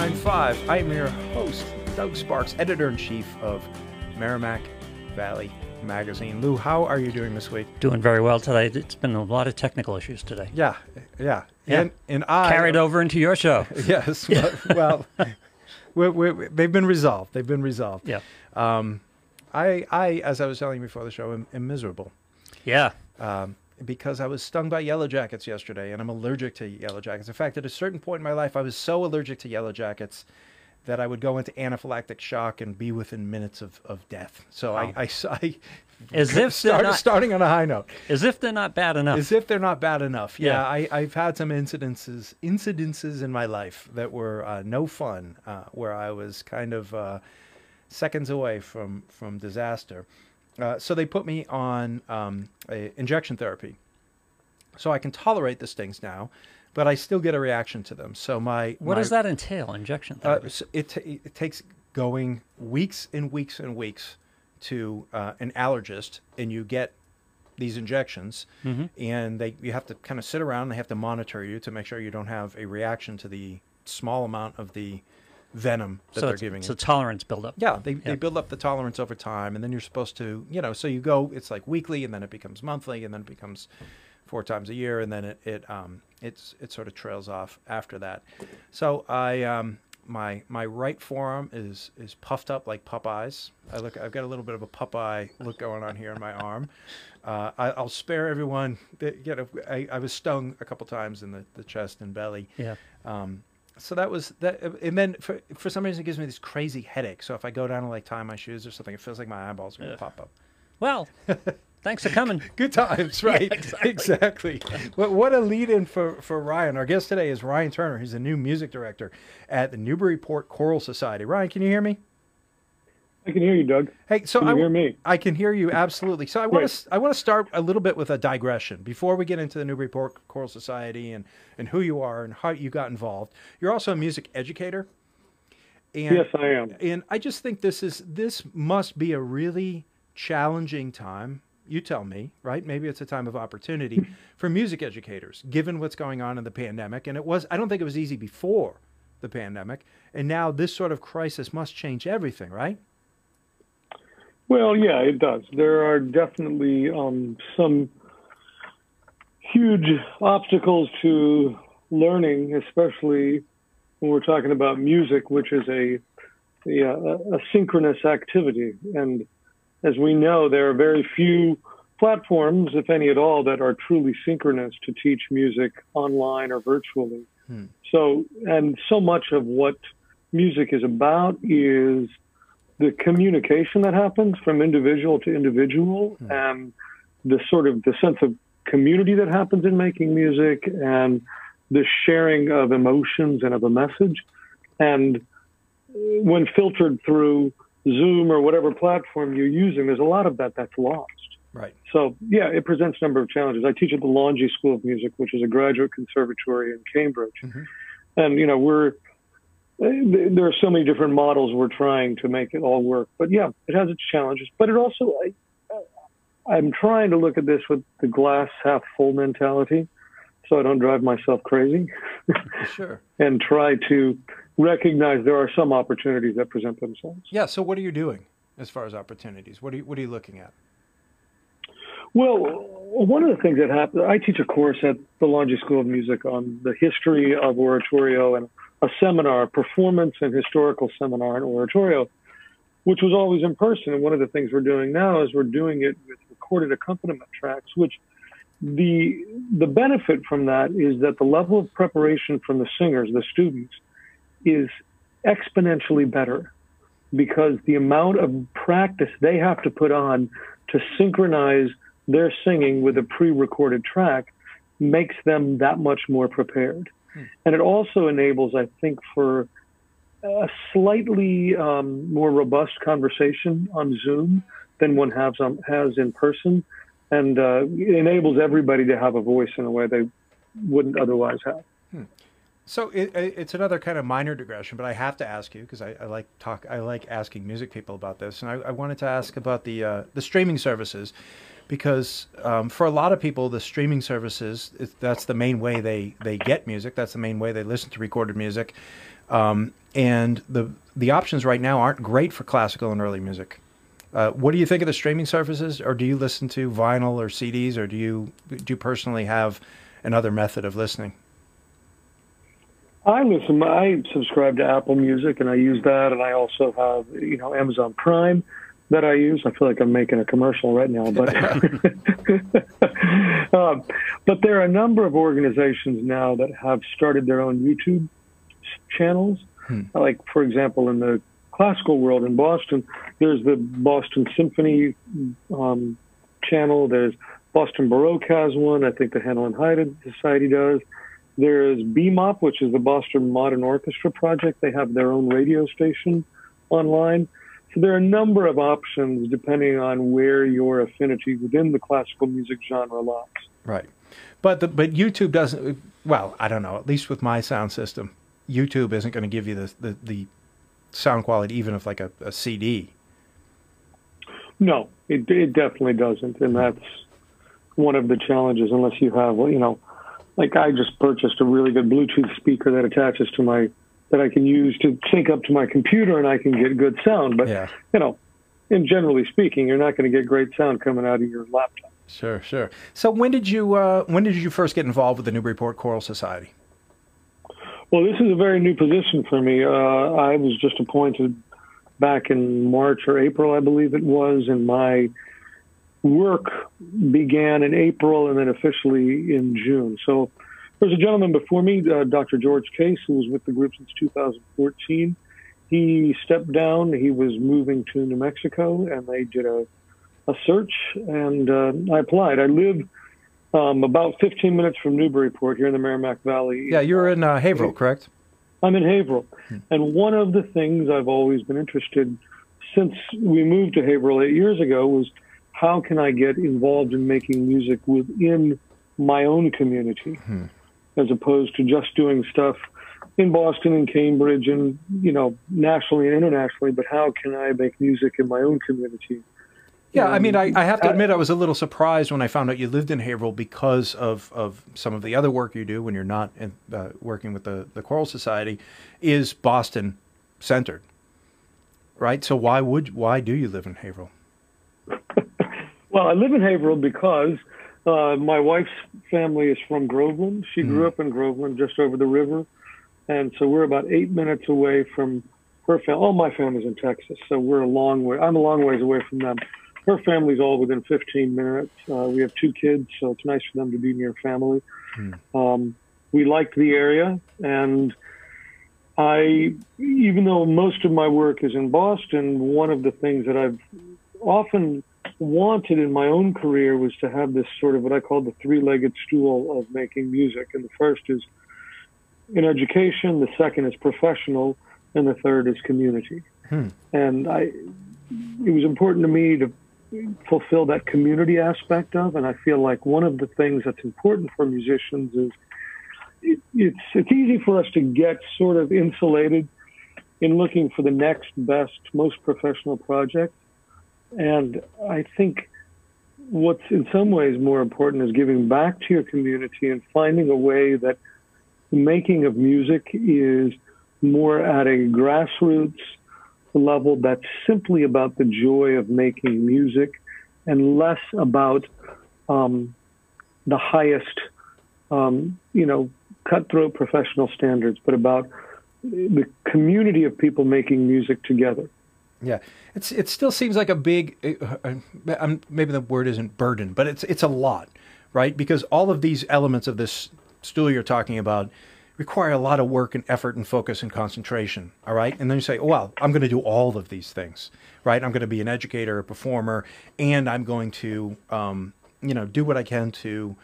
welcome to the 495. I am your host, Doug Sparks, editor in chief of Merrimack Valley Magazine. Lou, how are you doing this week? Doing very well today. It's been a lot of technical issues today. Yeah, yeah. Yeah. And, and I. Carried over into your show. Yes. Well, well we we they've been resolved. They've been resolved. Yeah. Um, I, I, as I was telling you before the show, am, am miserable Yeah. um, because I was stung by yellow jackets yesterday, and I'm allergic to yellow jackets. In fact, at a certain point in my life, I was so allergic to yellow jackets that I would go into anaphylactic shock and be within minutes of, of death. So I, I, I As if started not, starting on a high note, as if they're not bad enough. as if they're not bad enough. Yeah, Yeah. I, I've had some incidences incidences in my life that were uh, no fun, uh, where I was kind of uh, seconds away from from disaster. Uh, so they put me on um, injection therapy, so I can tolerate the stings now, but I still get a reaction to them. So my what my- does that entail? Injection uh, therapy. it, ta it takes going weeks and weeks and weeks to uh, an allergist, and you get these injections, Mm-hmm. and they you have to kind of sit around. They have to monitor you to make sure you don't have a reaction to the small amount of the venom that so they're giving it's a tolerance buildup. Yeah, they, they build up the tolerance over time, and then you're supposed to, you know, so you go. It's like weekly, and then it becomes monthly, and then it becomes four times a year, and then it it um it's it sort of trails off after that. So I um my my right forearm is is puffed up like Popeyes. I look I've got a little bit of a Popeye look going on here in my arm. Uh, I, I'll spare everyone. That, you know, I, I was stung a couple times in the, the chest and belly. Yeah. Um, so that was that, and then for for some reason it gives me this crazy headache. So if I go down and like tie my shoes or something, it feels like my eyeballs are gonna pop up. Well, thanks for coming. Good times, right? exactly. What what a lead in for for Ryan. Our guest today is Ryan Turner. He's the new music director at the Newburyport Choral Society. Ryan, can you hear me? I can hear you, Doug. Hey, so Can you I, hear me? I can hear you absolutely. So I want Great. to I want to start a little bit with a digression before we get into the Newburyport Choral Society and and who you are and how you got involved. You're also a music educator. And, Yes, I am. And I just think this is this must be a really challenging time. You tell me, right? Maybe it's a time of opportunity for music educators, given what's going on in the pandemic. And it was I don't think it was easy before the pandemic, and now this sort of crisis must change everything, right? Well, yeah, it does. There are definitely um, some huge obstacles to learning, especially when we're talking about music, which is a a, a synchronous activity. And as we know, there are very few platforms, if any at all, that are truly synchronous to teach music online or virtually. Hmm. So, and so much of what music is about is the communication that happens from individual to individual and the sort of the sense of community that happens in making music and the sharing of emotions and of a message. And when filtered through Zoom or whatever platform you're using, there's a lot of that that's lost. Right. So, yeah, it presents a number of challenges. I teach at the Longy School of Music, which is a graduate conservatory in Cambridge. Mhm. And, you know, we're, there are so many different models we're trying to make it all work. But yeah, it has its challenges. But it also, I, I'm trying to look at this with the glass half full mentality so I don't drive myself crazy Sure. and try to recognize there are some opportunities that present themselves. Yeah. So what are you doing as far as opportunities? What are you What are you looking at? Well, one of the things that happened, I teach a course at the Longy School of Music on the history of oratorio and a seminar, performance and historical seminar in oratorio, which was always in person. And one of the things we're doing now is we're doing it with recorded accompaniment tracks, which the the benefit from that is that the level of preparation from the singers, the students, is exponentially better because the amount of practice they have to put on to synchronize their singing with a pre-recorded track makes them that much more prepared. And it also enables, I think, for a slightly um, more robust conversation on Zoom than one has um, has in person, and uh, it enables everybody to have a voice in a way they wouldn't otherwise have. So it, it's another kind of minor digression, but I have to ask you because I, I, like talk. I like asking music people about this, and I, I wanted to ask about the uh, the streaming services because um, for a lot of people, the streaming services that's the main way they they get music. That's the main way they listen to recorded music, um, and the the options right now aren't great for classical and early music. Uh, what do you think of the streaming services, or do you listen to vinyl or CDs, or do you do you personally have another method of listening? I listen. I subscribe to Apple Music, and I use that, and I also have you know Amazon Prime that I use. I feel like I'm making a commercial right now, but um, but there are a number of organizations now that have started their own YouTube channels. Hmm. Like for example, in the classical world in Boston, there's the Boston Symphony um, channel. There's Boston Baroque has one. I think the Handel and Haydn Society does. There's BMOP, which is the Boston Modern Orchestra Project. They have their own radio station online. So there are a number of options depending on where your affinity within the classical music genre lies. Right. But the, but YouTube doesn't well, I don't know, at least with my sound system, YouTube isn't going to give you the, the, the sound quality even of like a, a CD. No, it, it definitely doesn't. And that's one of the challenges unless you have, you know, like I just purchased a really good Bluetooth speaker that attaches to my that I can use to sync up to my computer and I can get good sound. But yeah. you know, and generally speaking, you're not going to get great sound coming out of your laptop. Sure, sure. So when did you uh, when did you first get involved with the Newburyport Choral Society? Well, this is a very new position for me. Uh, I was just appointed back in March or April, I believe it was, and my work began in April and then officially in June. So there's a gentleman before me, uh, Dr. George Case, who was with the group since 2014. He stepped down. He was moving to New Mexico, and they did a, a search, and uh, I applied. I live um, about 15 minutes from Newburyport here in the Merrimack Valley. Yeah, you're in uh, Haverhill, correct? I'm in Haverhill. Hmm. And one of the things I've always been interested since we moved to Haverhill eight years ago was how can I get involved in making music within my own community? Hmm as opposed to just doing stuff in Boston and Cambridge and, you know, nationally and internationally, but how can I make music in my own community? Yeah, I mean, I, I have to admit, I was a little surprised when I found out you lived in Haverhill because of, of some of the other work you do when you're not in, uh, working with the, the Choral Society is Boston centered, right? So why would why do you live in Haverhill? Well, I live in Haverhill because uh, my wife's family is from Groveland. She grew mm. up in Groveland, just over the river, and so we're about eight minutes away from her family. All my family's in Texas, so we're a long way. I'm a long ways away from them. Her family's all within 15 minutes. Uh, we have two kids, so it's nice for them to be near family. Mm. Um, we like the area, and I, even though most of my work is in Boston, one of the things that I've often wanted in my own career was to have this sort of what I call the three-legged stool of making music. And the first is in education, the second is professional, and the third is community. Hmm. And I, it was important to me to fulfill that community aspect of, and I feel like one of the things that's important for musicians is it, it's it's easy for us to get sort of insulated in looking for the next best, most professional project and I think what's in some ways more important is giving back to your community and finding a way that the making of music is more at a grassroots level that's simply about the joy of making music and less about um, the highest, um, you know, cutthroat professional standards, but about the community of people making music together. Yeah, it's it still seems like a big, uh, uh, maybe the word isn't burden, but it's it's a lot, right? Because all of these elements of this stool you're talking about require a lot of work and effort and focus and concentration. All right, and then you say, oh, well, I'm going to do all of these things, right? I'm going to be an educator, a performer, and I'm going to, um, you know, do what I can to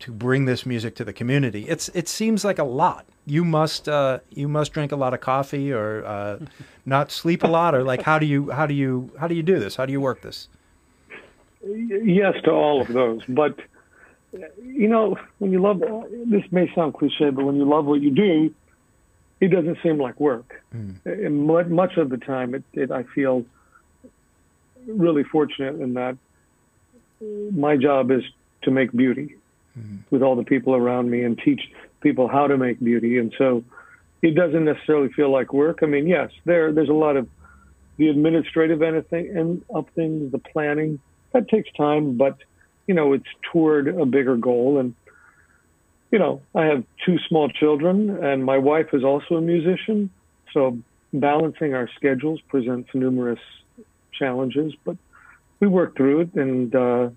to bring this music to the community. It's it seems like a lot. You must uh, you must drink a lot of coffee or uh, not sleep a lot, or like how do you how do you how do you do this? How do you work this? Yes to all of those, but you know when you love this may sound cliche, but when you love what you do, it doesn't seem like work. And much of the time, it, it I feel really fortunate in that my job is to make beauty with all the people around me and teach people how to make beauty. And so it doesn't necessarily feel like work. I mean, yes, there there's a lot of the administrative end of, end things, the planning that takes time, but you know it's toward a bigger goal. And you know, I have two small children, and my wife is also a musician, so balancing our schedules presents numerous challenges, but we work through it, and uh,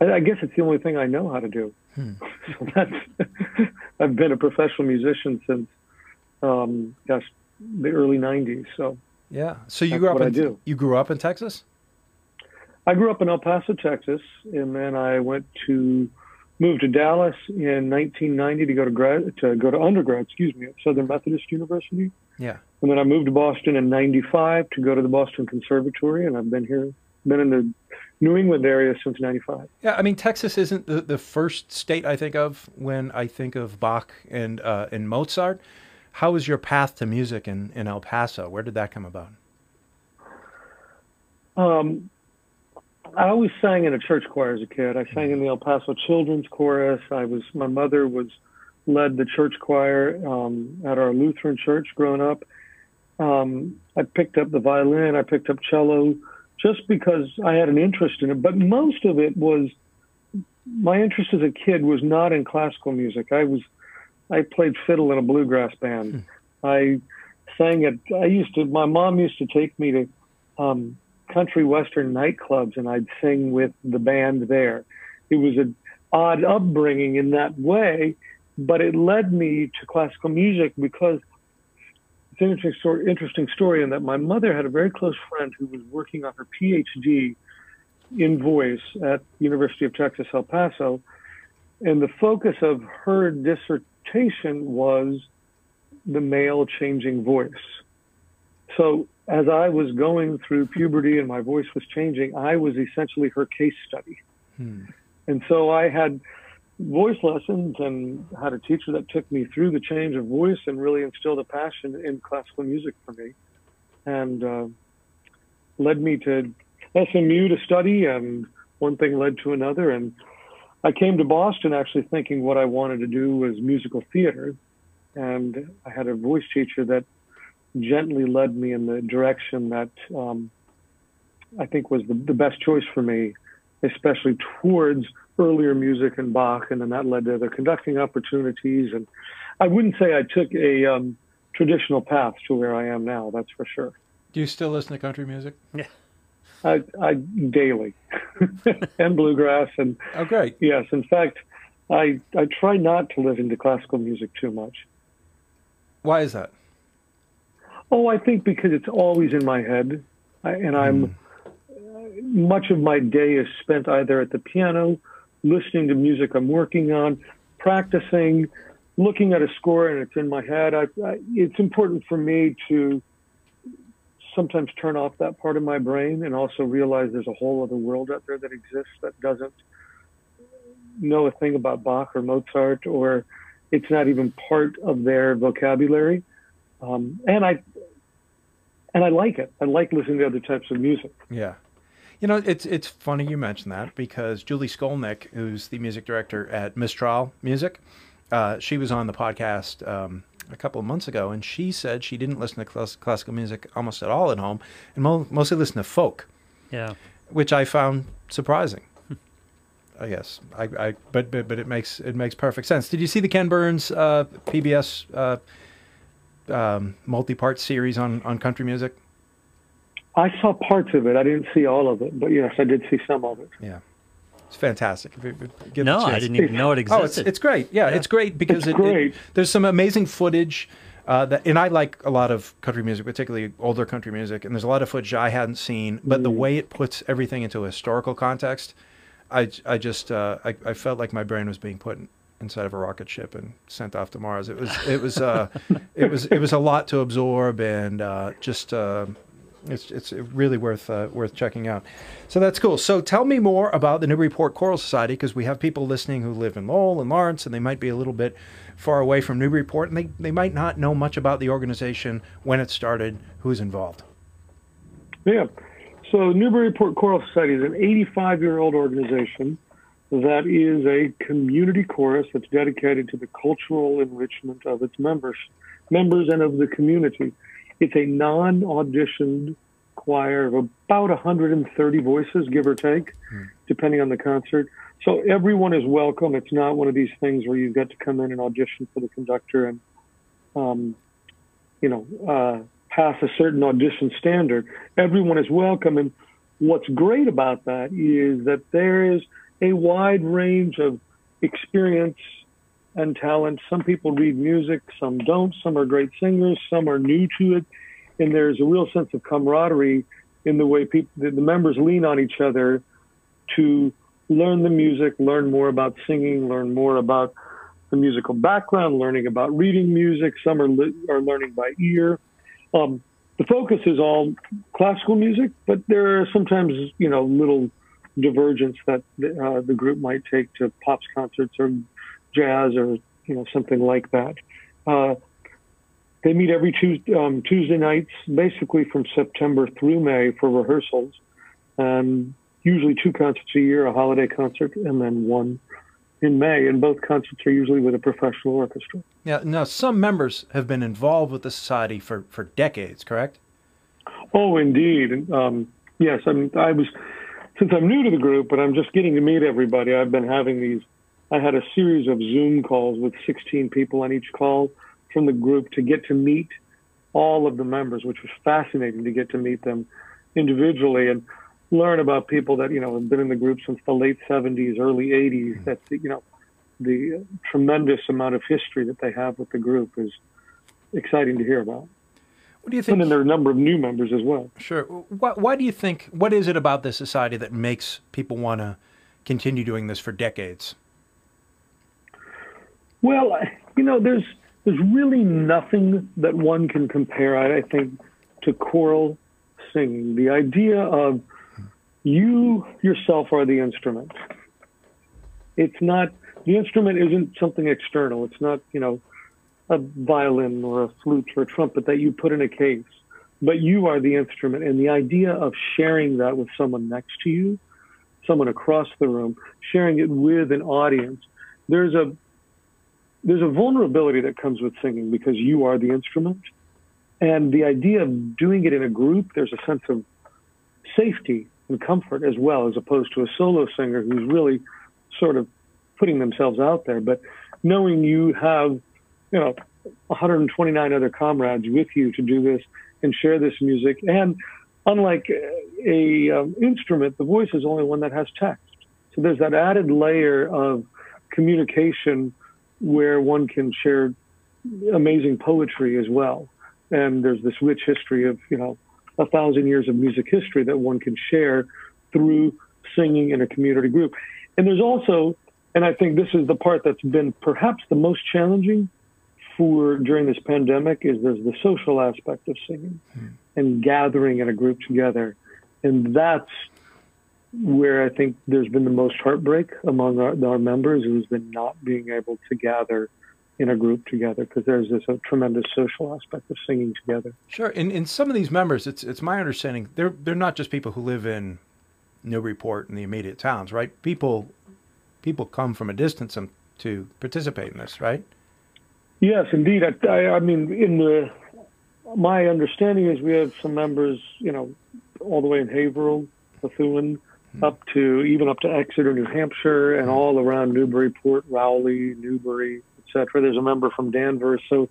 I guess it's the only thing I know how to do. So that's I've been a professional musician since um, gosh the early '90s. So Yeah. So you grew up in you grew up in Texas? I grew up in El Paso, Texas, and then I went to moved to Dallas in 1990 to go to grad to go to undergrad, excuse me, at Southern Methodist University. Yeah. And then I moved to Boston in '95 to go to the Boston Conservatory, and I've been here, been in the New England area since '95. Yeah, I mean Texas isn't the, the first state I think of when I think of Bach and uh, and Mozart. How was your path to music in, in El Paso? Where did that come about? Um, I always sang in a church choir as a kid. I sang in the El Paso Children's Chorus. I was my mother was led the church choir um, at our Lutheran church growing up. Um, I picked up the violin. I picked up cello just because I had an interest in it. But most of it was my interest as a kid was not in classical music. I was I played fiddle in a bluegrass band. I sang at I used to my mom used to take me to um, country western nightclubs and I'd sing with the band there. It was an odd upbringing in that way, but it led me to classical music because it's an interesting story, interesting story in that my mother had a very close friend who was working on her PhD in voice at University of Texas El Paso, and the focus of her dissertation was the male changing voice. So as I was going through puberty and my voice was changing, I was essentially her case study. Hmm. And so I had voice lessons and had a teacher that took me through the change of voice and really instilled a passion in classical music for me. And uh, led me to SMU to study and one thing led to another. And I came to Boston actually thinking what I wanted to do was musical theater. And I had a voice teacher that gently led me in the direction that um, I think was the, the best choice for me, especially towards earlier music and Bach, and then that led to other conducting opportunities. And I wouldn't say I took a um, traditional path to where I am now. That's for sure. Do you still listen to country music? I, I daily and bluegrass, and Oh, great. yes, in fact, I I try not to listen to classical music too much. Why is that? Oh, I think because it's always in my head, I, and I'm much of my day is spent either at the piano, listening to music I'm working on, practicing, looking at a score, and it's in my head. I, I, it's important for me to sometimes turn off that part of my brain and also realize there's a whole other world out there that exists that doesn't know a thing about Bach or Mozart, or it's not even part of their vocabulary. Um, and I and I like it. I like listening to other types of music. Yeah. You know, it's it's funny you mention that because Julie Scolnik, who's the music director at Mistral Music, uh, she was on the podcast um, a couple of months ago, and she said she didn't listen to class- classical music almost at all at home, and mo- mostly listen to folk, Yeah. which I found surprising. I guess I, I but, but but it makes it makes perfect sense. Did you see the Ken Burns uh, PBS uh, um, multi-part series on on country music? I saw parts of it. I didn't see all of it, but yes, I did see some of it. Yeah, it's fantastic. If you- if you get No, I didn't even know it existed. Oh, it's it's great. Yeah, it's great because It's it, great. it- there's some amazing footage. Uh, that, and I like a lot of country music, particularly older country music. And there's a lot of footage I hadn't seen, but Mm. the way it puts everything into a historical context, I, I just uh, I, I felt like my brain was being put in, inside of a rocket ship and sent off to Mars. It was it was uh, it was it was a lot to absorb, and uh, just uh, it's it's really worth uh, worth checking out. So that's cool. So tell me more about the Newburyport Choral Society because we have people listening who live in Lowell and Lawrence, and they might be a little bit far away from Newburyport, and they, they might not know much about the organization, when it started, who's involved. Yeah. So Newburyport Choral Society is an 85 year old organization that is a community chorus that's dedicated to the cultural enrichment of its members, members and of the community. It's a non auditioned choir of about 130 voices, give or take, hmm. depending on the concert. So everyone is welcome. It's not one of these things where you've got to come in and audition for the conductor and, um, you know, uh, pass a certain audition standard. Everyone is welcome. And what's great about that is that there is a wide range of experience and talent. Some people read music, some don't. Some are great singers, some are new to it. And there's a real sense of camaraderie in the way people, the members lean on each other to learn the music, learn more about singing, learn more about the musical background, learning about reading music. Some are, are learning by ear. Um, the focus is all classical music, but there are sometimes, you know, little divergence that uh, the group might take to pops concerts or jazz or, you know, something like that. Uh, they meet every Tuesday, um, Tuesday nights, basically from September through May for rehearsals. Um, usually two concerts a year, a holiday concert, and then one in May. And both concerts are usually with a professional orchestra. Yeah. Now, some members have been involved with the society for, for decades, correct? Oh, indeed. Um, yes. I mean, I was since I'm new to the group, but I'm just getting to meet everybody. I've been having these. I had a series of Zoom calls with 16 people on each call from the group to get to meet all of the members, which was fascinating to get to meet them individually. And learn about people that you know have been in the group since the late 70s, early 80s. Mm-hmm. That's the, you know the tremendous amount of history that they have with the group is exciting to hear about. What do you think? And then there are a number of new members as well. Sure. Why, why do you think? What is it about this society that makes people want to continue doing this for decades? Well, you know, there's there's really nothing that one can compare. I think to choral singing. The idea of you yourself are the instrument. It's not, the instrument isn't something external. It's not, you know, a violin or a flute or a trumpet that you put in a case, but you are the instrument. And the idea of sharing that with someone next to you, someone across the room, sharing it with an audience, there's a, there's a vulnerability that comes with singing because you are the instrument. And the idea of doing it in a group, there's a sense of safety and comfort as well, as opposed to a solo singer who's really sort of putting themselves out there. But knowing you have, you know, 129 other comrades with you to do this and share this music, and unlike a, um, instrument, the voice is only one that has text. So there's that added layer of communication where one can share amazing poetry as well. And there's this rich history of, you know, a thousand years of music history that one can share through singing in a community group. And there's also, and I think this is the part that's been perhaps the most challenging for during this pandemic is there's the social aspect of singing mm. and gathering in a group together. And that's where I think there's been the most heartbreak among our, our members who's been not being able to gather in a group together because there's this a tremendous social aspect of singing together. Sure, and in some of these members, it's it's my understanding they're they're not just people who live in Newburyport and the immediate towns, right? People people come from a distance to participate in this, right? Yes, indeed. I, I, I mean, in the my understanding is we have some members, you know, all the way in Haverhill, Methuen. Up to even up to Exeter, New Hampshire, and all around Newburyport, Rowley, Newbury, etc. There's a member from Danvers, so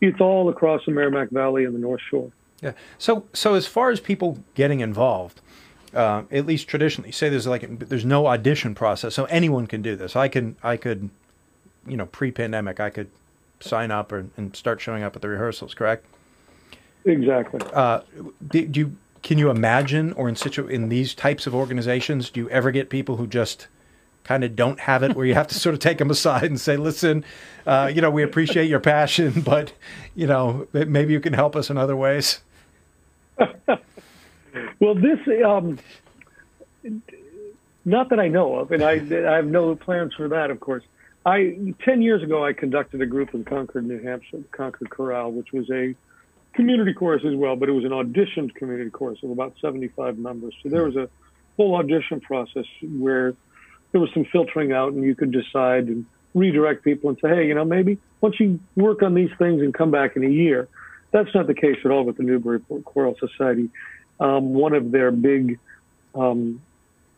it's all across the Merrimack Valley and the North Shore. Yeah. So, so as far as people getting involved, uh, at least traditionally, say there's like there's no audition process, so anyone can do this. I can, I could, you know, pre-pandemic, I could sign up or, and start showing up at the rehearsals. Correct? Exactly. Uh, do, do you can you imagine, or in situ in these types of organizations, do you ever get people who just kind of don't have it where you have to sort of take them aside and say, listen, uh, you know, we appreciate your passion, but, you know, maybe you can help us in other ways? well, this, um, not that I know of, and I, I have no plans for that, of course. I ten years ago, I conducted a group in Concord, New Hampshire, Concord Chorale, which was a community chorus as well, but it was an auditioned community chorus of about 75 members. So there was a full audition process where there was some filtering out, and you could decide and redirect people and say, hey, you know, maybe once you work on these things and come back in a year. That's not the case at all with the Newburyport Choral Society. Um, one of their big um,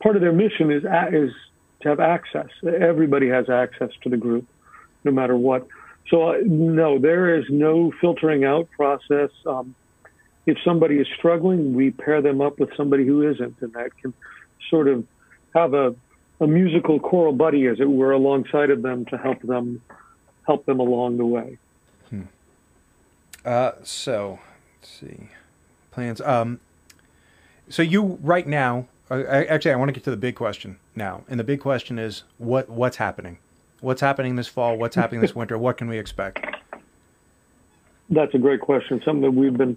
part of their mission is is to have access. Everybody has access to the group, no matter what. So uh, no, there is no filtering out process. Um, if somebody is struggling, we pair them up with somebody who isn't, and that can sort of have a, a musical choral buddy, as it were, alongside of them to help them help them along the way. Hmm. Uh, so let's see plans. Um, so you right now, actually, I want to get to the big question now, and the big question is what what's happening? What's happening this fall? What's happening this winter? What can we expect? That's a great question. Something that we've been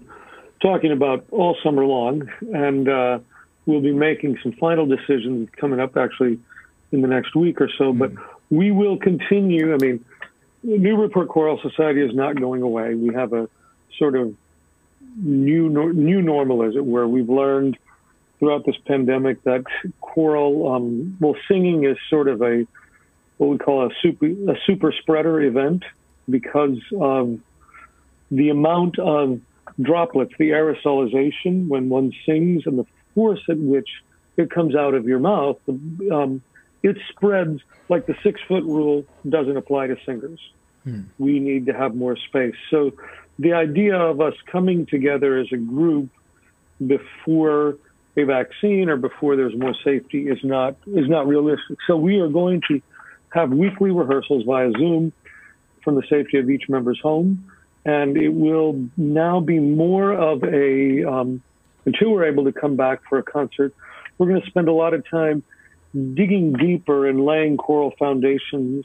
talking about all summer long, and uh, we'll be making some final decisions coming up actually in the next week or so. Mm. But we will continue. I mean, the Newburyport Choral Society is not going away. We have a sort of new new normal, as it were. We've learned throughout this pandemic that choral, um, well, singing is sort of a what we call a super a super spreader event because of the amount of droplets, the aerosolization when one sings, and the force at which it comes out of your mouth. Um, it spreads like the six foot rule doesn't apply to singers. Hmm. We need to have more space. So the idea of us coming together as a group before a vaccine or before there's more safety is not is not realistic. So we are going to have weekly rehearsals via Zoom from the safety of each member's home, and it will now be more of a um, until we're able to come back for a concert. We're going to spend a lot of time digging deeper and laying choral foundations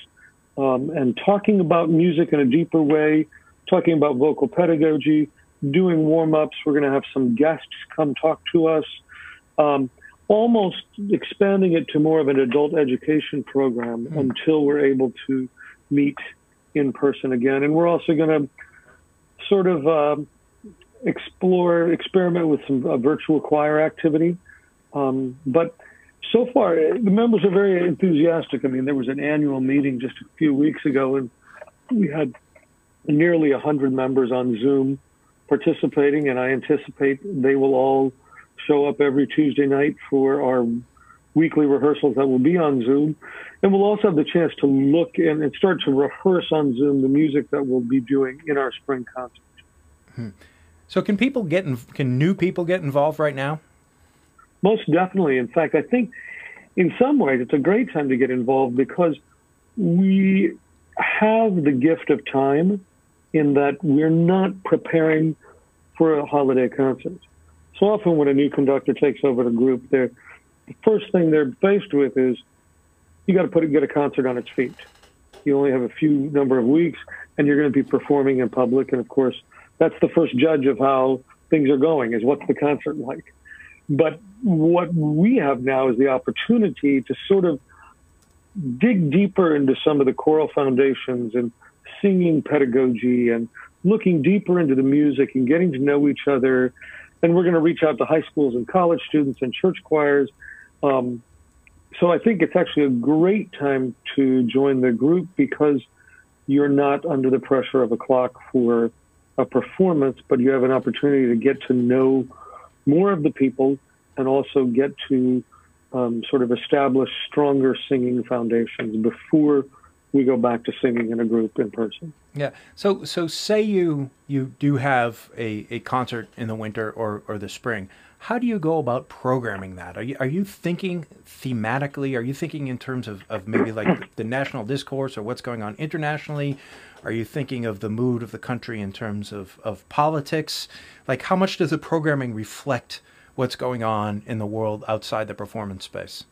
um, and talking about music in a deeper way talking about vocal pedagogy, doing warm ups. We're going to have some guests come talk to us, um, almost expanding it to more of an adult education program mm. until we're able to meet in person again. And we're also going to sort of uh, explore, experiment with some uh, virtual choir activity. Um, but so far, the members are very enthusiastic. I mean, there was an annual meeting just a few weeks ago, and we had nearly 100 members on Zoom participating, and I anticipate they will all show up every Tuesday night for our weekly rehearsals that will be on Zoom. And we'll also have the chance to look and, and start to rehearse on Zoom the music that we'll be doing in our spring concert. Hmm. So, can people get in, can new people get involved right now? Most definitely. In fact, I think in some ways it's a great time to get involved because we have the gift of time in that we're not preparing for a holiday concert. So often, when a new conductor takes over the group, the first thing they're faced with is you got to put get a concert on its feet. You only have a few number of weeks, and you're going to be performing in public. And of course, that's the first judge of how things are going: is what's the concert like. But what we have now is the opportunity to sort of dig deeper into some of the choral foundations and singing pedagogy and looking deeper into the music and getting to know each other. And we're going to reach out to high schools and college students and church choirs. Um, so I think it's actually a great time to join the group because you're not under the pressure of a clock for a performance, but you have an opportunity to get to know more of the people and also get to um, sort of establish stronger singing foundations before we go back to singing in a group in person. Yeah. So so say you you do have a, a concert in the winter or, or the spring. How do you go about programming that? Are you are you thinking thematically? Are you thinking in terms of, of maybe like the, the national discourse or what's going on internationally? Are you thinking of the mood of the country in terms of, of politics? Like how much does the programming reflect what's going on in the world outside the performance space?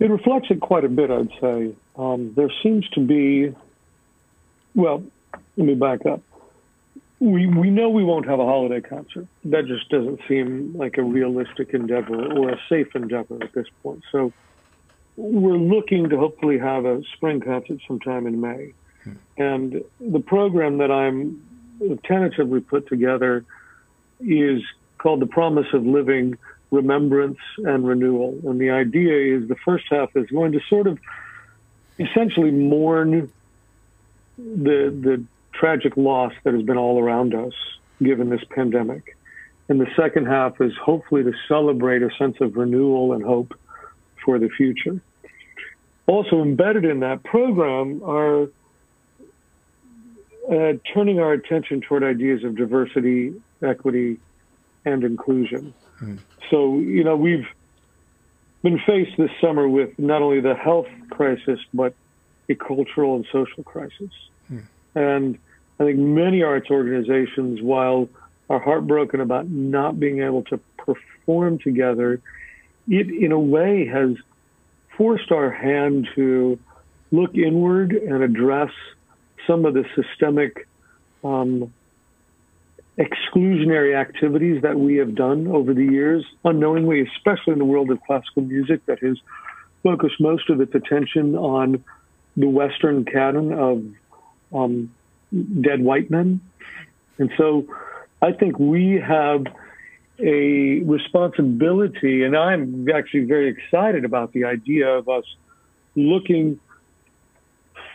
It reflects it quite a bit, I'd say. Um, there seems to be, well, let me back up. we we know we won't have a holiday concert. That just doesn't seem like a realistic endeavor or a safe endeavor at this point. So we're looking to hopefully have a spring concert sometime in May. Hmm. And the program that I'm tentatively put together is called The Promise of Living Remembrance and Renewal. And the idea is the first half is going to sort of essentially mourn the the tragic loss that has been all around us given this pandemic. And the second half is hopefully to celebrate a sense of renewal and hope for the future. Also embedded in that program are uh, turning our attention toward ideas of diversity, equity, and inclusion. So, you know, we've been faced this summer with not only the health crisis, but a cultural and social crisis. Hmm. And I think many arts organizations, while are heartbroken about not being able to perform together, it in a way has forced our hand to look inward and address some of the systemic um, exclusionary activities that we have done over the years, unknowingly, especially in the world of classical music that has focused most of its attention on the Western canon of um, dead white men. And so I think we have a responsibility, and I'm actually very excited about the idea of us looking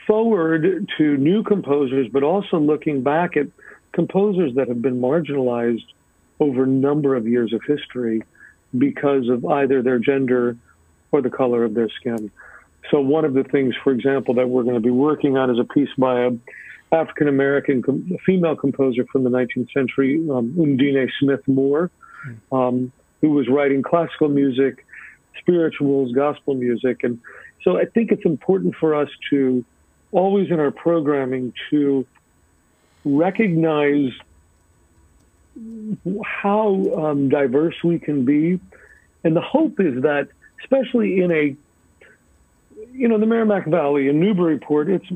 forward to new composers, but also looking back at composers that have been marginalized over a number of years of history because of either their gender or the color of their skin. So one of the things, for example, that we're going to be working on is a piece by a African American com- female composer from the 19th century, um, Undine Smith Moore, hmm. um, who was writing classical music, spirituals, gospel music. And so I think it's important for us to always in our programming to recognize how um, diverse we can be. And the hope is that, especially in a, you know, the Merrimack Valley in Newburyport, it's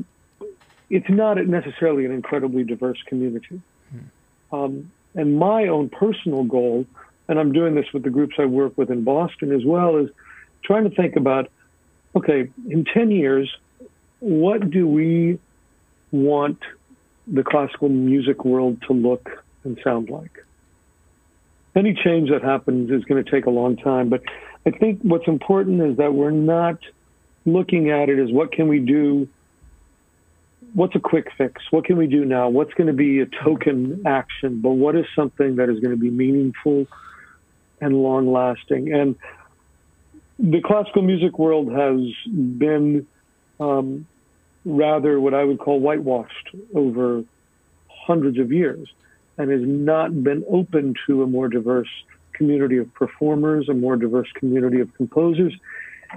it's not necessarily an incredibly diverse community. Hmm. Um, and my own personal goal, and I'm doing this with the groups I work with in Boston as well, is trying to think about okay, in 10 years, what do we want the classical music world to look and sound like? Any change that happens is going to take a long time, but I think what's important is that we're not looking at it as what can we do what's a quick fix? What can we do now? What's going to be a token action? But what is something that is going to be meaningful and long lasting? And the classical music world has been um, rather what I would call whitewashed over hundreds of years and has not been open to a more diverse community of performers, a more diverse community of composers.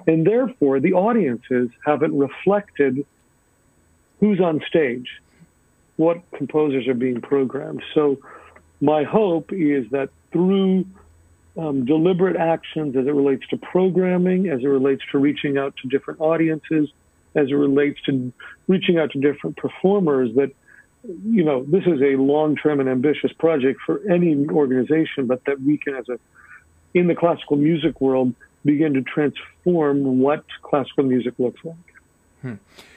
And therefore, the audiences haven't reflected who's on stage, what composers are being programmed. So my hope is that through um, deliberate actions as it relates to programming, as it relates to reaching out to different audiences, as it relates to reaching out to different performers, that you know this is a long-term and ambitious project for any organization, but that we can, as a in the classical music world, begin to transform what classical music looks like. Hmm.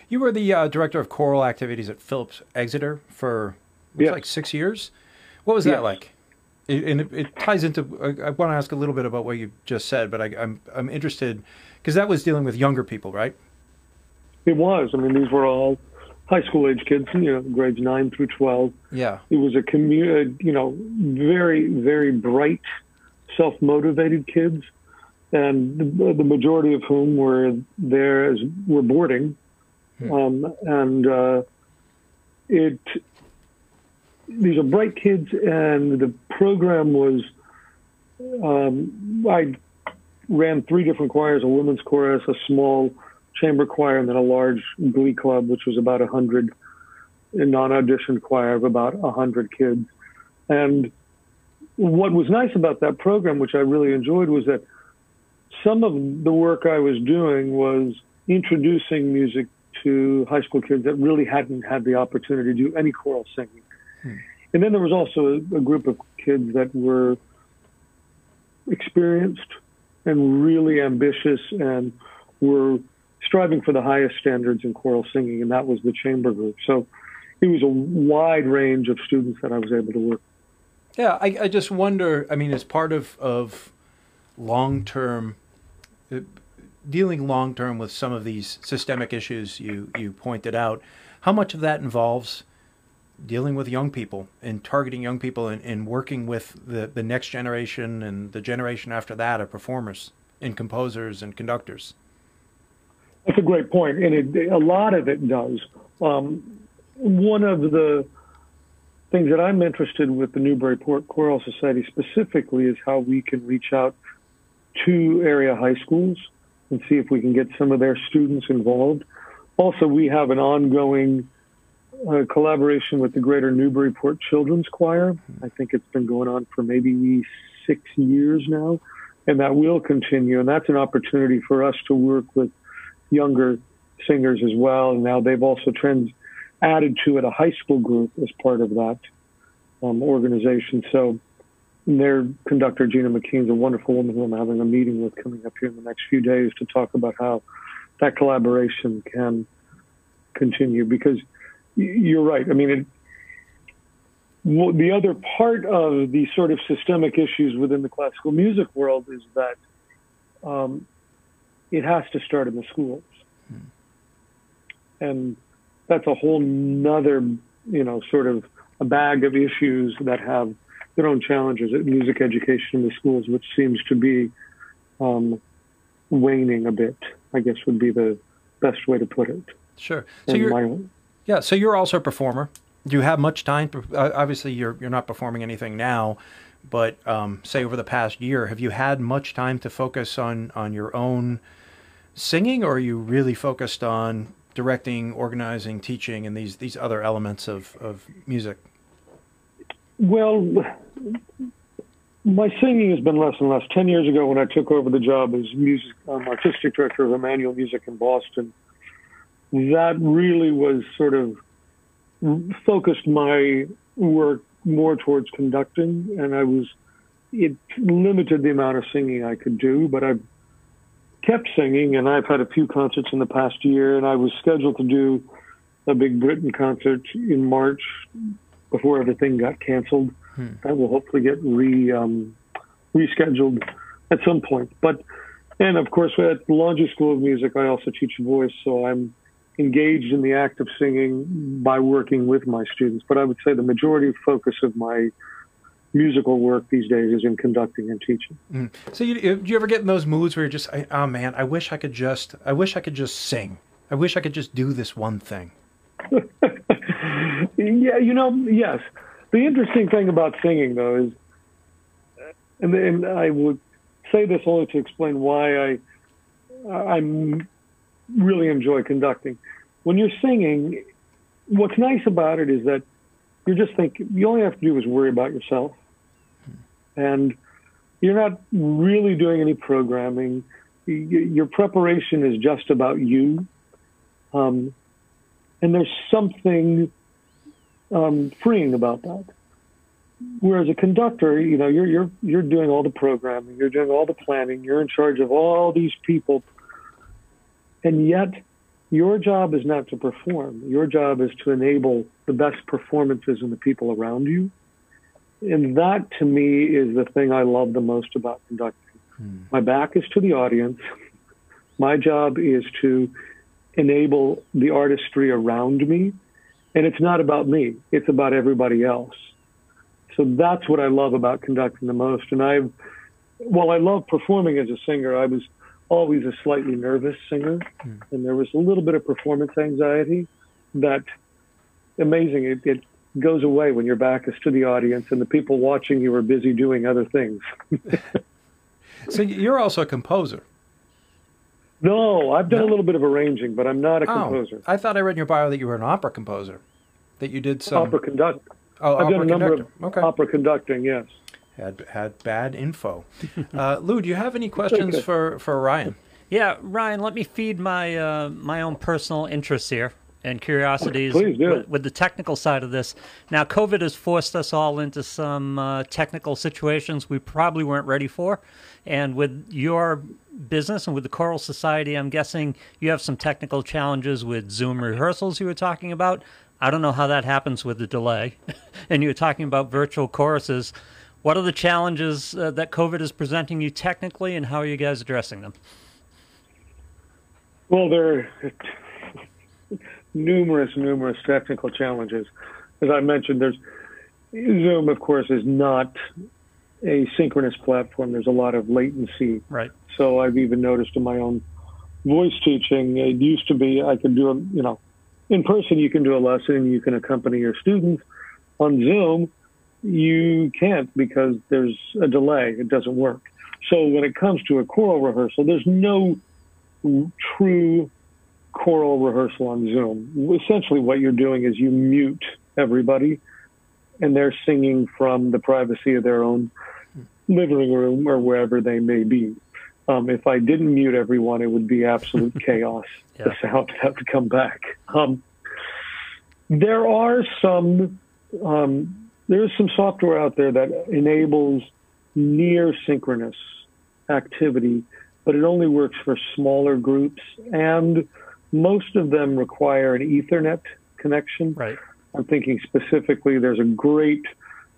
You were the uh, director of choral activities at Phillips Exeter for yes. like six years. What was that yes. like? It, and it, it, ties into. I, I, want to ask a little bit about what you just said, but I, I'm I'm interested because that was dealing with younger people, right? It was. I mean, these were all high school age kids, you know, grades nine through twelve. Yeah. It was a community, you know, very very bright, self motivated kids, and the, the majority of whom were there as were boarding Hmm. Um, and uh, it these are bright kids, and the program was um, I ran three different choirs: a women's chorus, a small chamber choir, and then a large glee club, which was about a hundred, a non-audition choir of about a hundred kids. And what was nice about that program, which I really enjoyed, was that some of the work I was doing was introducing music to high school kids that really hadn't had the opportunity to do any choral singing. Hmm. and then there was also a, a group of kids that were experienced and really ambitious and were striving for the highest standards in choral singing, and that was the chamber group. So it was a wide range of students that I was able to work. Yeah, I, I just wonder. I mean, as part of of long term uh, dealing long term with some of these systemic issues you you pointed out, how much of that involves dealing with young people and targeting young people and, and working with the, the next generation and the generation after that of performers and composers and conductors? That's a great point, and it, a lot of it does. Um, one of the things that I'm interested with the Newburyport Choral Society specifically is how we can reach out to area high schools and see if we can get some of their students involved. Also, we have an ongoing uh, collaboration with the Greater Newburyport Children's Choir. I think it's been going on for maybe six years now, and that will continue. And that's an opportunity for us to work with younger singers as well. And now they've also trans- added to it a high school group as part of that um, organization. So their conductor, Gina McKean's a wonderful woman who I'm having a meeting with coming up here in the next few days to talk about how that collaboration can continue because you're right. I mean, it, the other part of the sort of systemic issues within the classical music world is that um, it has to start in the schools. Hmm. And that's a whole nother, you know, sort of a bag of issues that have their own challenges at music education in the schools, which seems to be um, waning a bit, I guess would be the best way to put it. Sure. So you're, yeah, so you're also a performer. Do you have much time? Uh, obviously, you're you're not performing anything now, but um, say over the past year, have you had much time to focus on on your own singing, or are you really focused on directing, organizing, teaching, and these these other elements of of music? Well, my singing has been less and less. Ten years ago, when I took over the job as music um, artistic director of Emmanuel Music in Boston, that really was sort of focused my work more towards conducting, and I was it limited the amount of singing I could do, but I kept singing, and I've had a few concerts in the past year, and I was scheduled to do a big Britten concert in March before everything got canceled. Hmm. That will hopefully get re um, rescheduled at some point. But and of course at the Longy School of Music, I also teach voice, so I'm engaged in the act of singing by working with my students. But I would say the majority of focus of my musical work these days is in conducting and teaching. Mm. So, you, do you ever get in those moods where you're just, oh man, I wish I could just, I wish I could just sing. I wish I could just do this one thing. yeah, you know, yes. The interesting thing about singing, though, is, and, and I would say this only to explain why I, I'm really enjoy conducting. When you're singing, what's nice about it is that you're just thinking, you only have to do is worry about yourself. And you're not really doing any programming. Your preparation is just about you. Um, and there's something um, freeing about that. Whereas a conductor, you know, you're you're you're doing all the programming, you're doing all the planning, you're in charge of all these people and yet, your job is not to perform. Your job is to enable the best performances in the people around you. And that, to me, is the thing I love the most about conducting. Hmm. My back is to the audience. My job is to enable the artistry around me. And it's not about me, it's about everybody else. So that's what I love about conducting the most. And I've, while I love performing as a singer, I was always a slightly nervous singer, mm. and there was a little bit of performance anxiety that amazing. It, it goes away when your back is to the audience and the people watching you are busy doing other things. so you're also a composer. No, I've done no? a little bit of arranging, but I'm not a oh, composer. I thought I read in your bio that you were an opera composer, that you did some opera conduct. Oh, I've done a number of okay. opera conducting. Yes had had bad info. Uh, Lou, do you have any questions for, for Ryan? Yeah, Ryan, let me feed my uh, my own personal interests here. And curiosities with, with the technical side of this. Now, COVID has forced us all into some uh, technical situations we probably weren't ready for. And with your business and with the Choral Society, I'm guessing you have some technical challenges with Zoom rehearsals you were talking about. I don't know how that happens with the delay. and you were talking about virtual choruses. What are the challenges uh, that COVID is presenting you technically, and how are you guys addressing them? Well, there are numerous, numerous technical challenges. As I mentioned, there's Zoom, of course, is not a synchronous platform. There's a lot of latency. Right. So I've even noticed in my own voice teaching, it used to be I could do a, you know, in person you can do a lesson, you can accompany your students. On Zoom, you can't because there's a delay. It doesn't work. So when it comes to a choral rehearsal, there's no true choral rehearsal on Zoom. Essentially, what you're doing is you mute everybody, and they're singing from the privacy of their own living room or wherever they may be. Um, if I didn't mute everyone, it would be absolute chaos. Yeah. The sound would have to come back. Um, there are some um, there's some software out there that enables near synchronous activity, but it only works for smaller groups, and most of them require an Ethernet connection. Right. I'm thinking specifically, there's a great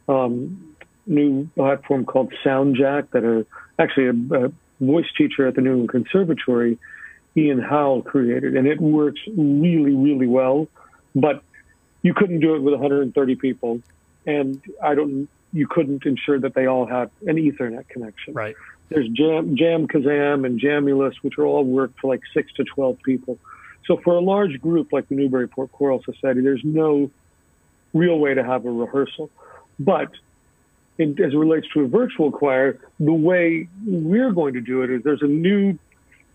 um, new platform called SoundJack that are actually a, a voice teacher at the New England Conservatory, Ian Howell, created, and it works really, really well. But you couldn't do it with 130 people, and I don't. You couldn't ensure that they all had an Ethernet connection. Right. There's Jam, JamKazam and Jamulus, which are all work for like six to 12 people. So for a large group like the Newburyport Choral Society, there's no real way to have a rehearsal. But in, as it relates to a virtual choir, the way we're going to do it is there's a new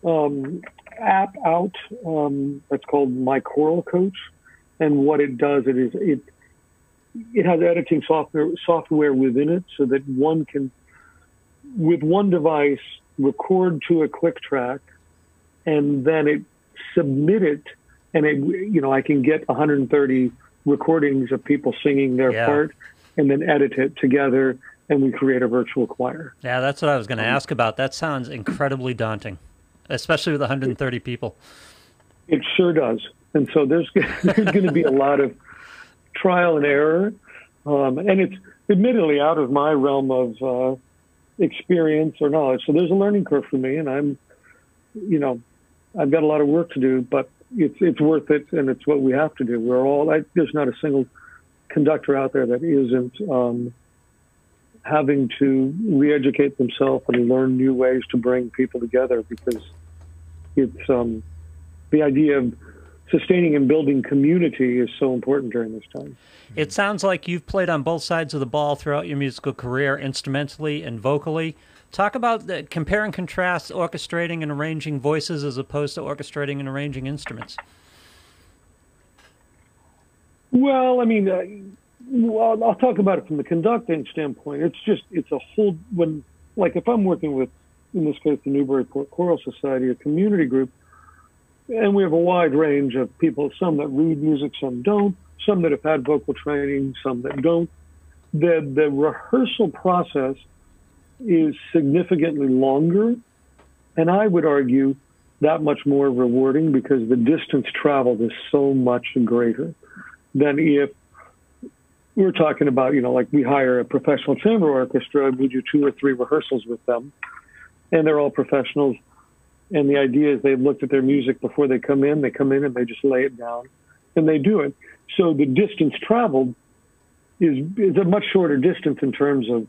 um, app out um, that's called My Choral Coach, and what it does it is it it has editing software software within it so that one can with one device record to a click track and then it submit it and it you know I can get 130 recordings of people singing their Yeah. part and then edit it together and we create a virtual choir. Yeah, that's what I was going to ask about. That sounds incredibly daunting, especially with 130 people. It sure does. And so there's there's going to be a lot of trial and error, um, and it's admittedly out of my realm of uh, experience or knowledge. So there's a learning curve for me, and I'm, you know, I've got a lot of work to do, but it's it's worth it, and it's what we have to do. We're all I, there's not a single conductor out there that isn't um, having to re-educate themselves and learn new ways to bring people together because it's um, the idea of sustaining and building community is so important during this time. It sounds like you've played on both sides of the ball throughout your musical career, instrumentally and vocally. Talk about the compare and contrast orchestrating and arranging voices as opposed to orchestrating and arranging instruments. Well, I mean, uh, well, I'll talk about it from the conducting standpoint. It's just it's a whole when like if I'm working with in this case the Newburyport Choral Society, a community group, and we have a wide range of people. Some that read music, some don't. Some that have had vocal training, some that don't. The the rehearsal process is significantly longer, and I would argue that much more rewarding because the distance traveled is so much greater than if we're talking about, you know, like we hire a professional chamber orchestra and we do two or three rehearsals with them, and they're all professionals. And the idea is they've looked at their music before they come in. They come in and they just lay it down, and they do it. So the distance traveled is is a much shorter distance in terms of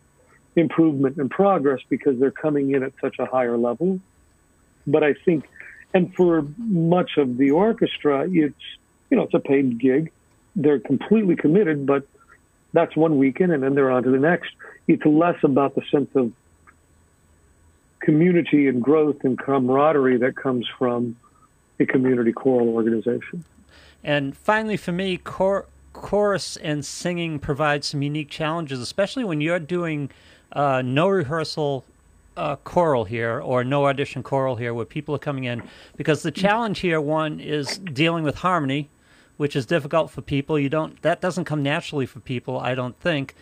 improvement and progress because they're coming in at such a higher level. But I think, and for much of the orchestra, it's you know it's a paid gig. They're completely committed, but that's one weekend and then they're on to the next. It's less about the sense of community and growth and camaraderie that comes from a community choral organization. And finally, for me, chor- chorus and singing provide some unique challenges, especially when you're doing uh, no rehearsal uh, choral here or no audition choral here where people are coming in. Because the challenge here, one, is dealing with harmony which is difficult for people. You don't that doesn't come naturally for people, I don't think.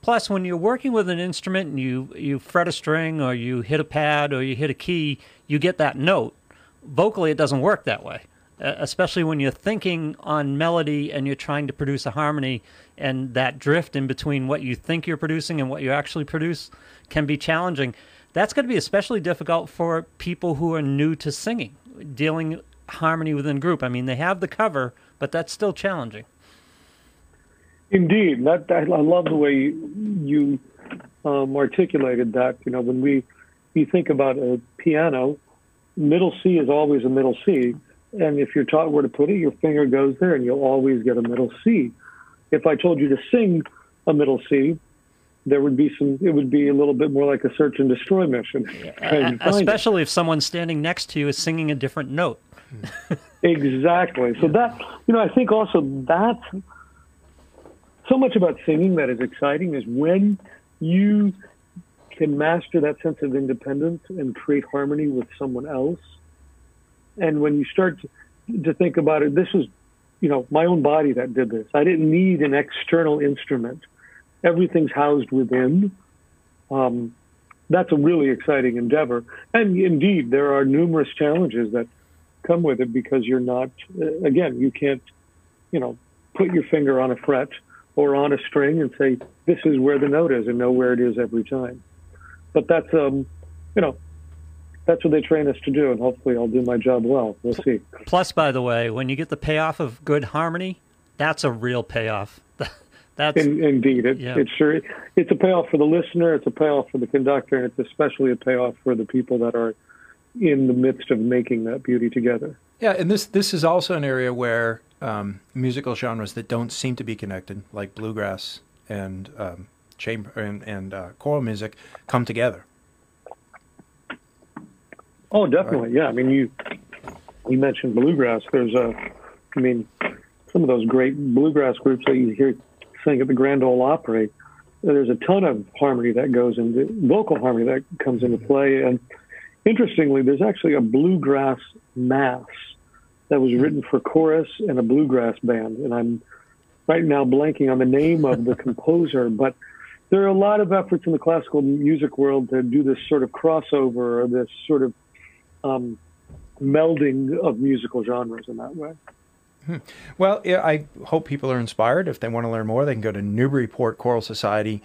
Plus, when you're working with an instrument and you you fret a string or you hit a pad or you hit a key, you get that note. Vocally, it doesn't work that way, especially when you're thinking on melody and you're trying to produce a harmony, and that drift in between what you think you're producing and what you actually produce can be challenging. That's going to be especially difficult for people who are new to singing, dealing harmony within group. I mean, they have the cover, but that's still challenging. Indeed, that, I love the way you um, articulated that. You know, when we you think about a piano, middle C is always a middle C, and if you're taught where to put it, your finger goes there, and you'll always get a middle C. If I told you to sing a middle C, there would be some. It would be a little bit more like a search and destroy mission. Especially if someone standing next to you is singing a different note. exactly. So that you know, I think also that's so much about singing that is exciting is when you can master that sense of independence and create harmony with someone else. And when you start to, to think about it, this is, you know, my own body that did this. I didn't need an external instrument. Everything's housed within. Um, that's a really exciting endeavor. And indeed, there are numerous challenges that come with it because you're not, uh, again, you can't, you know, put your finger on a fret or on a string and say, this is where the note is and know where it is every time. But that's, um, you know, that's what they train us to do, and hopefully I'll do my job well. We'll see. Plus, by the way, when you get the payoff of good harmony, that's a real payoff. that's In, indeed, it, yeah. it's sure it's a payoff for the listener, it's a payoff for the conductor, and it's especially a payoff for the people that are in the midst of making that beauty together. Yeah, and this this is also an area where um, musical genres that don't seem to be connected, like bluegrass and um, chamber and, and uh, choral music, come together. Oh, definitely. Right. Yeah, I mean, you you mentioned bluegrass. There's a, I mean, some of those great bluegrass groups that you hear sing at the Grand Ole Opry. There's a ton of harmony that goes into vocal harmony that comes into play, and interestingly, there's actually a bluegrass mass that was written for chorus and a bluegrass band. And I'm right now blanking on the name of the composer, but there are a lot of efforts in the classical music world to do this sort of crossover or this sort of um, melding of musical genres in that way. Hmm. Well, I hope people are inspired. If they want to learn more, they can go to Newburyport Choral Society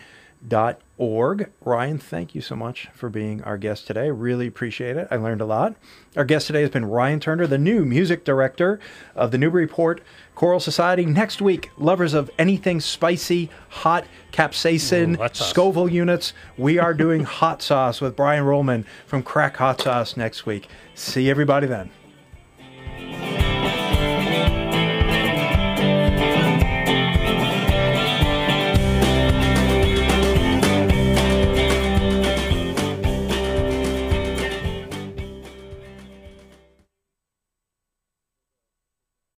dot org. Ryan, thank you so much for being our guest today. Really appreciate it. I learned a lot. Our guest today has been Ryan Turner, the new music director of the Newburyport Choral Society. Next week, lovers of anything spicy, hot, capsaicin, Ooh, Scoville units, we are doing hot sauce with Brian Rollman from Crack Hot Sauce next week. See everybody then.